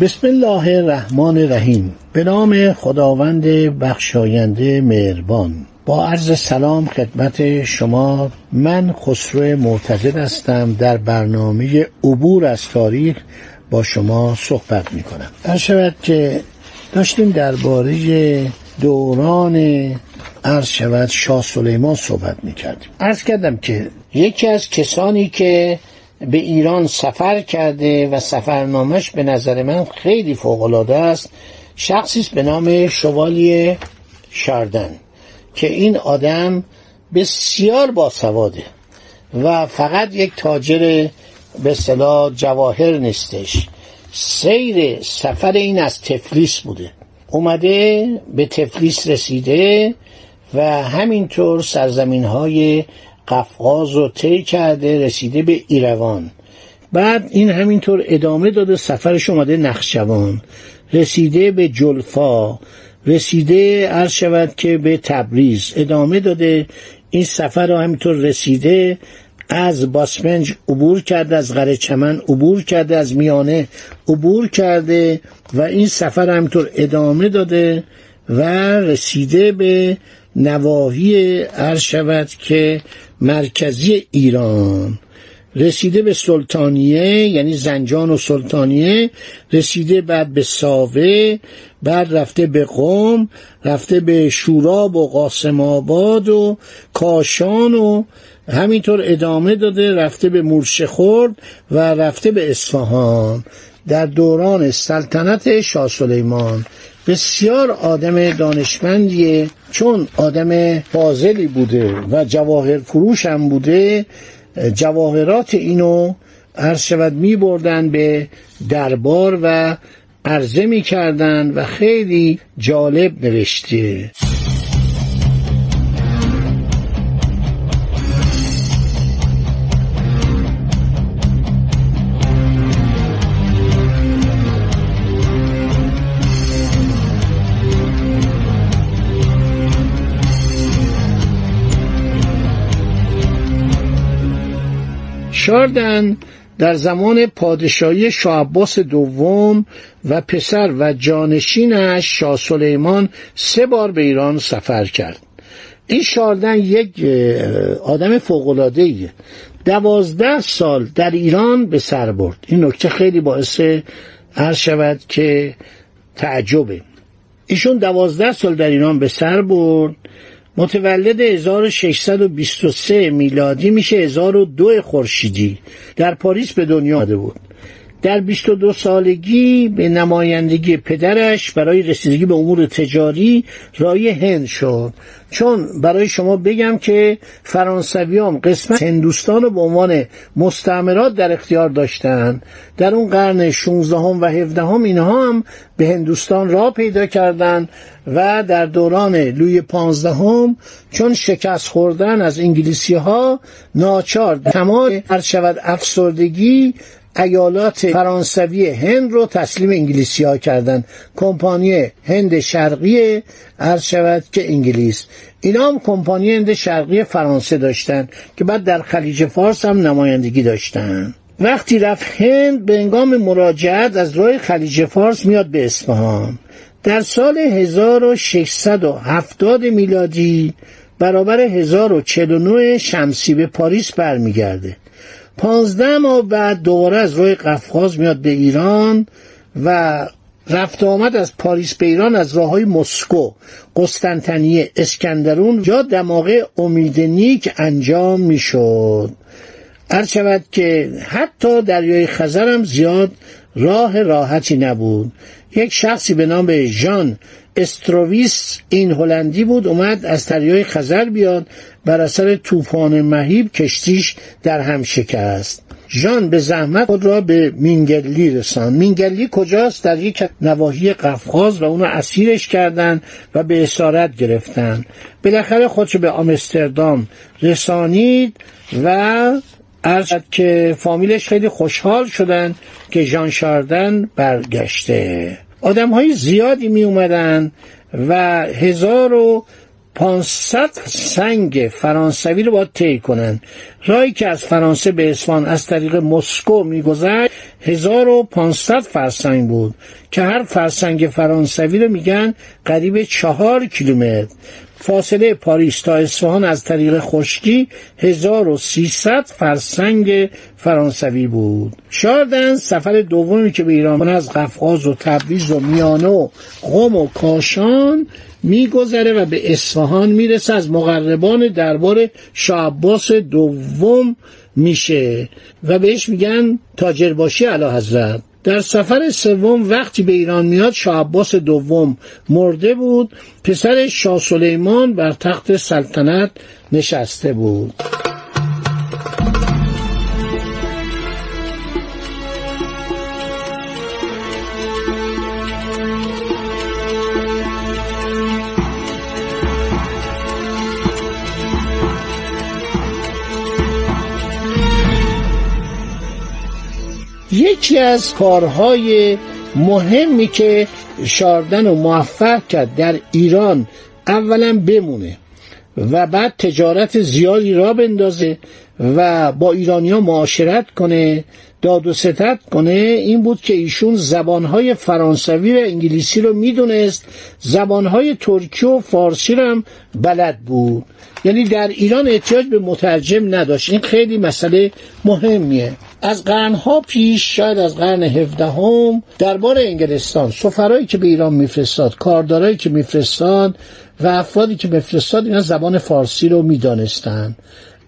بسم الله الرحمن الرحیم. به نام خداوند بخشاینده مهربان. با عرض سلام خدمت شما من خسرو معتزد هستم در برنامه عبور از تاریخ با شما صحبت می کنم در شود که داشتیم درباره دوران عرض شود شاه سلیمان صحبت می کردیم عرض کردم که یکی از کسانی که به ایران سفر کرده و سفرنامش به نظر من خیلی فوقالعاده است. شخصی است به نام شوالی شاردن که این آدم بسیار باسواده و فقط یک تاجر به صلاح جواهر نیستش. سیر سفر این از تفلیس بوده. اومده به تفلیس رسیده و همینطور سرزمین های قفقاز رو طی کرده رسیده به ایروان. بعد این همینطور ادامه داده سفرش اومده نخشوان. رسیده به جلفا رسیده عرض شود که به تبریز. ادامه داده این سفر رو همینطور رسیده از باسمنج عبور کرده از غره چمن عبور کرده از میانه عبور کرده و این سفر همینطور ادامه داده و رسیده به نواحی عرض شود که مرکزی ایران. رسیده به سلطانیه یعنی زنجان و سلطانیه. رسیده بعد به ساوه بعد رفته به قوم رفته به شوراب و قاسم آباد و کاشان و همینطور ادامه داده رفته به مورشخورد و رفته به اصفهان. در دوران سلطنت شاه سلیمان. بسیار آدم دانشمندیه چون آدم فاضلی بوده و جواهر فروش هم بوده جواهرات اینو عرض شود می بردن به دربار و عرضه می کردن و خیلی جالب نوشته. شاردن در زمان پادشاهی شاه عباس دوم و پسر و جانشینش شاه سلیمان سه بار به ایران سفر کرد. این شاردن یک آدم فوقلاده ایه دوازده سال در ایران به سر برد. این نکته خیلی باعث عرض شود که تعجبه. ایشون دوازده سال در ایران به سر برد. متولد 1623 میلادی میشه 1002 خورشیدی. در پاریس به دنیا آمده بود. در 22 سالگی به نمایندگی پدرش برای رسیدگی به امور تجاری رای هند شد. چون برای شما بگم که فرانسویان قسمت هندوستان رو به عنوان مستعمرات در اختیار داشتند در اون قرن 16 و 17 هم اینها هم به هندوستان را پیدا کردند و در دوران لوی پانزدهم چون شکست خوردن از انگلیسی ها ناچار تمام هر شود افسردگی ایالات فرانسوی هند رو تسلیم انگلیسی ها کردن. کمپانی هند شرقی عرض شود که انگلیس. اینا هم کمپانی هند شرقی فرانسه داشتن که بعد در خلیج فارس هم نمایندگی داشتن. وقتی رفت هند به انگام مراجعت از راه خلیج فارس میاد به اصفهان. در سال 1670 میلادی برابر 1049 شمسی به پاریس برمیگرده. پانزده ماه بعد دوباره از روی قفقاز میاد به ایران و رفت آمد از پاریس به ایران از راه های مسکو قسطنطنیه اسکندرون یا دماغه امید نیک انجام می‌شد. هر شود که حتی دریای خزر هم زیاد راه راحتی نبود. یک شخصی به نام ژان استروویس این هلندی بود اومد از دریای خزر بیاد بر اثر طوفان مهیب کشتیش در هم شکست ژان به زحمت خود را به مینگلی رساند. مینگلی کجاست؟ در یک نواحی قفقاز و اونو اسیرش کردند و به اسارت گرفتن. بالاخره خودش به آمستردام رسانید و از که فامیلش خیلی خوشحال شدن که ژان شاردن برگشته. آدم های زیادی می اومدن و هزار و پانصد سنگ فرانسوی رو باید طی کنن. راهی که از فرانسه به اصفهان از طریق مسکو میگذشت 1500 فرسنگ بود که هر فرسنگ فرانسوی رو میگن قریب چهار کیلومتر. فاصله پاریس تا اصفهان از طریق خشکی 1300 فرسنگ فرانسوی بود. شاردن سفر دومی که به ایران از قفقاز و تبریز و میانه و قم و کاشان میگذره و به اصفهان می‌رسه. از مقربان دربار شعباس دوم میشه و بهش میگن تاجرباشی علا حضرت در سفر سوم وقتی به ایران میاد شاه عباس دوم مرده بود. پسر شاه سلیمان بر تخت سلطنت نشسته بود. یکی از کارهای مهمی که شاردن و موفق کرد در ایران اولا بمونه و بعد تجارت زیادی را بندازه و با ایرانیا معاشرت کنه داد و ستت کنه این بود که ایشون زبانهای فرانسوی و انگلیسی رو می‌دونست زبانهای ترکی و فارسی رو هم بلد بود. یعنی در ایران احتیاج به مترجم نداشت. این خیلی مسئله مهمیه. از قرنها پیش شاید از قرن هفدهم دربار انگلستان سفرایی که به ایران میفرستاد کاردارایی که میفرستاد و افرادی که میفرستاد اینا زبان فارسی رو می‌دانستند.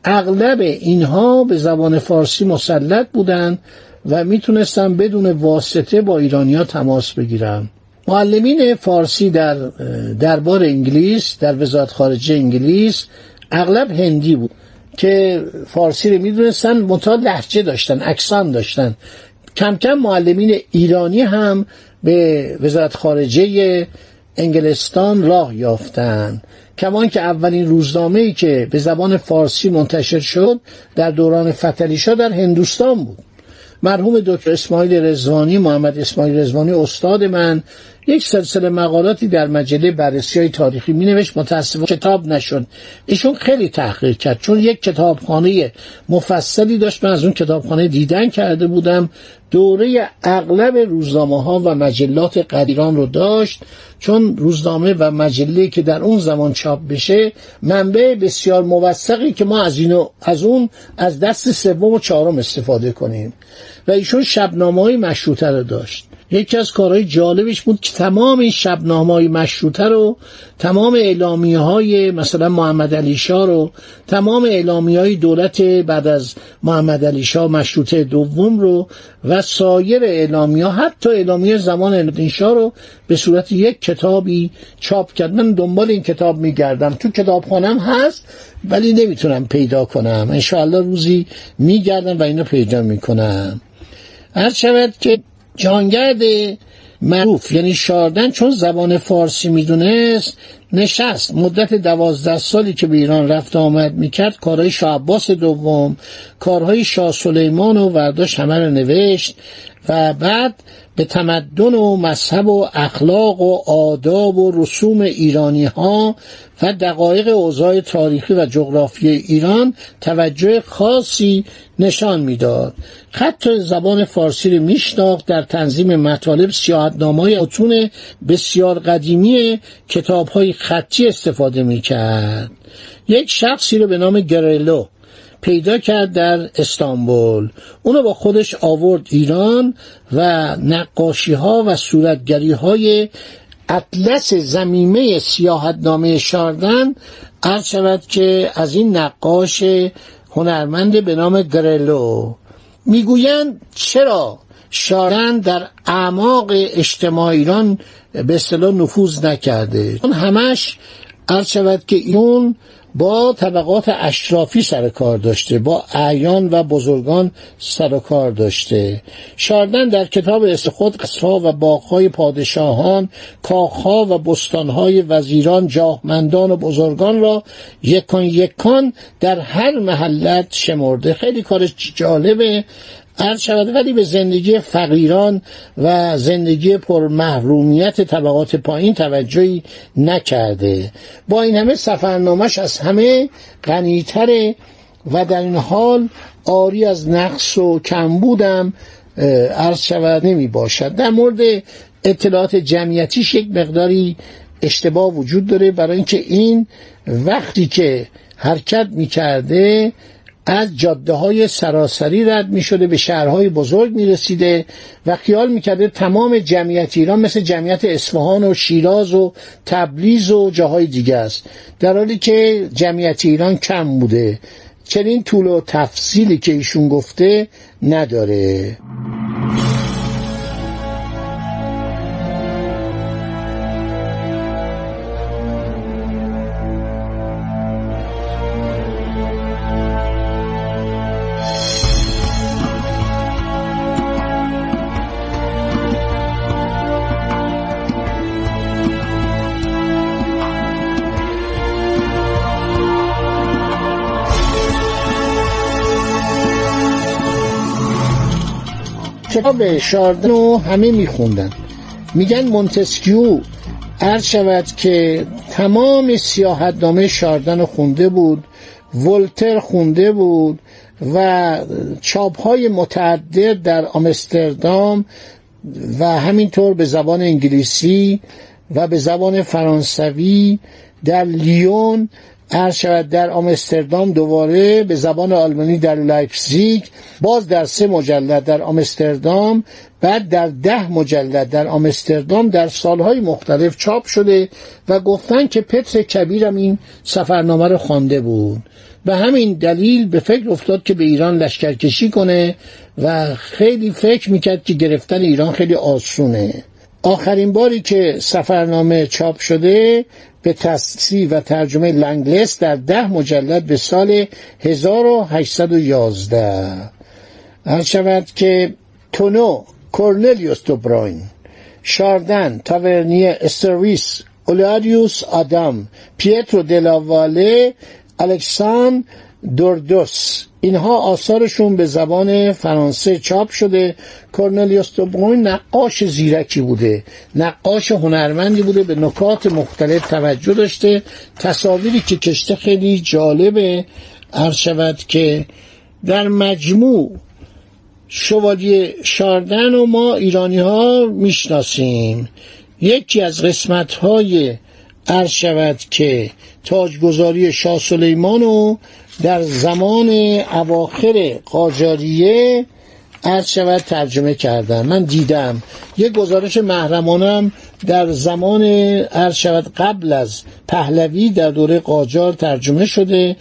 اغلب اینها به زبان فارسی مسلط بودند و می‌تونستن بدون واسطه با ایرانیا تماس بگیرن معلمین فارسی در دربار انگلیس در وزارت خارجه انگلیس اغلب هندی بود. که فارسی رو می‌دونستن منتها لحجه داشتن اکسان داشتن. کم کم معلمین ایرانی هم به وزارت خارجه انگلستان راه یافتند کمان که اولین روزنامه ای که به زبان فارسی منتشر شد در دوران فتلیشا در هندوستان بود. مرحوم دکتر اسماعیل رزوانی محمد اسماعیل رزوانی استاد من یک سلسله مقالاتی در مجله بررسی های تاریخی می نوشت متاسفانه کتاب نشد. ایشون خیلی تحقیق کرد چون یک کتابخانه مفصلی داشت. من از اون کتابخانه دیدن کرده بودم. دوره اغلب روزنامه ها و مجلات قدیران رو داشت. چون روزنامه و مجله که در اون زمان چاپ بشه منبع بسیار موثقی که ما از اینو از اون از دست سوم و چهارم استفاده کنیم. و ایشون شبنامه های مشروطه رو داشت. یکی از کارهای جالبش بود که تمام این شبنامه های مشروطه رو تمام اعلامیه های مثلا محمد علی شاه رو تمام اعلامیه های دولت بعد از محمد علی شاه مشروطه دوم رو و سایر اعلامیه حتی اعلامیه زمان الدین شاه رو به صورت یک کتابی چاپ کرد. من دنبال این کتاب میگردم. تو کتابخانم هست ولی نمی‌تونم پیدا کنم. انشاءالله روزی میگردم و اینو پیدا می‌کنم. هر شود که جانگرد معروف یعنی شاردن چون زبان فارسی می‌دونست نشست. مدت دوازده سالی که به ایران رفت آمد می‌کرد کارهای شاه عباس دوم کارهای شاه سلیمان و ورداش همه رو نوشت. و بعد به تمدن و مذهب و اخلاق و آداب و رسوم ایرانی ها و دقایق اوضاع تاریخی و جغرافی ایران توجه خاصی نشان می‌داد. خط زبان فارسی رو میشناخت در تنظیم مطالب سیاحتنامه‌های اتون بسیار قدیمی کتابهای خطی استفاده می‌کرد. یک شخصی رو به نام گرلو پیدا کرد در استانبول. اونو با خودش آورد ایران و نقاشی ها و صورتگری های اطلس زمیمه سیاحتنامه شاردن عرض شود که از این نقاش هنرمند به نام گرلو. می‌گویند چرا شاردن در اعماق اجتماع ایران به اصطلاح نفوذ نکرده؟ اون همش عرض شود که اون با طبقات اشرافی سر کار داشته با اعیان و بزرگان سر کار داشته. شاردن در کتاب خود قصرها و باغهای پادشاهان کاخها و بستانهای وزیران جاهمندان و بزرگان را یکان یکان در هر محلت شمرده. خیلی کار جالبه. عرض شود ولی به زندگی فقیران و زندگی پر محرومیت طبقات پایین توجهی نکرده. با این همه سفرنامش از همه غنیتره و در این حال آری از نقص و کمبودم عرض شود نمی باشد در مورد اطلاعات جمعیتیش یک مقداری اشتباه وجود داره. برای اینکه این وقتی که حرکت می کرده از جاده های سراسری رد می شده به شهرهای بزرگ می رسیده و خیال می کرده تمام جمعیت ایران مثل جمعیت اصفهان و شیراز و تبلیز و جاهای دیگه است. در حالی که جمعیت ایران کم بوده. چنین طول و تفصیلی که ایشون گفته نداره. کتاب شاردن رو همه میخوندن. میگن مونتسکیو عرض شود که تمام سیاحتنامه شاردن رو خونده بود ولتر خونده بود و چاپ های متعدد در آمستردام و همینطور به زبان انگلیسی و به زبان فرانسوی در لیون عرض شود در آمستردام دوباره به زبان آلمانی در لایپزیگ باز در سه مجلد در آمستردام بعد در ده مجلد در آمستردام در سالهای مختلف چاپ شده و گفتن که پتر کبیرم این سفرنامه رو خوانده بود. به همین دلیل به فکر افتاد که به ایران لشکرکشی کنه و خیلی فکر می‌کرد که گرفتن ایران خیلی آسونه. آخرین باری که سفرنامه چاپ شده به تصحیح و ترجمه لنگلس در ده مجلد به سال 1811 هر شود که تونو کورنلیوس دوبراین شاردن تاورنیه استرویس اولاریوس آدام پیترو دلاواله الکسان دوردوس. اینها آثارشون به زبان فرانسه چاپ شده. کورنلیوس دوبروین نقاش زیرکی بوده. نقاش هنرمندی بوده. به نکات مختلف توجه داشته. تصاویری که کشته خیلی جالبه. عرض شود که در مجموع شوالیه شاردن و ما ایرانی ها می‌شناسیم. یکی از قسمت های عرض شود که تاجگذاری شاه سلیمان و در زمان اواخر قاجاریه عرض شود ترجمه کردم من دیدم. یک گزارش محرمانم در زمان عرض شود قبل از پهلوی در دوره قاجار ترجمه شده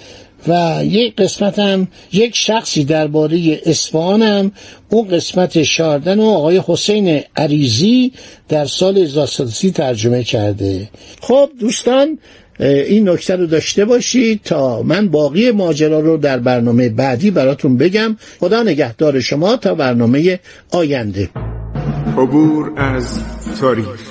و یک قسمت هم یک شخصی درباره اصفهان اون قسمت شاردن و آقای حسین عریزی در سال 1330 ترجمه کرده. خب دوستان این نکته رو داشته باشید تا من باقی ماجرا رو در برنامه بعدی براتون بگم. خدا نگهدار شما تا برنامه آینده. عبور از تاریخ.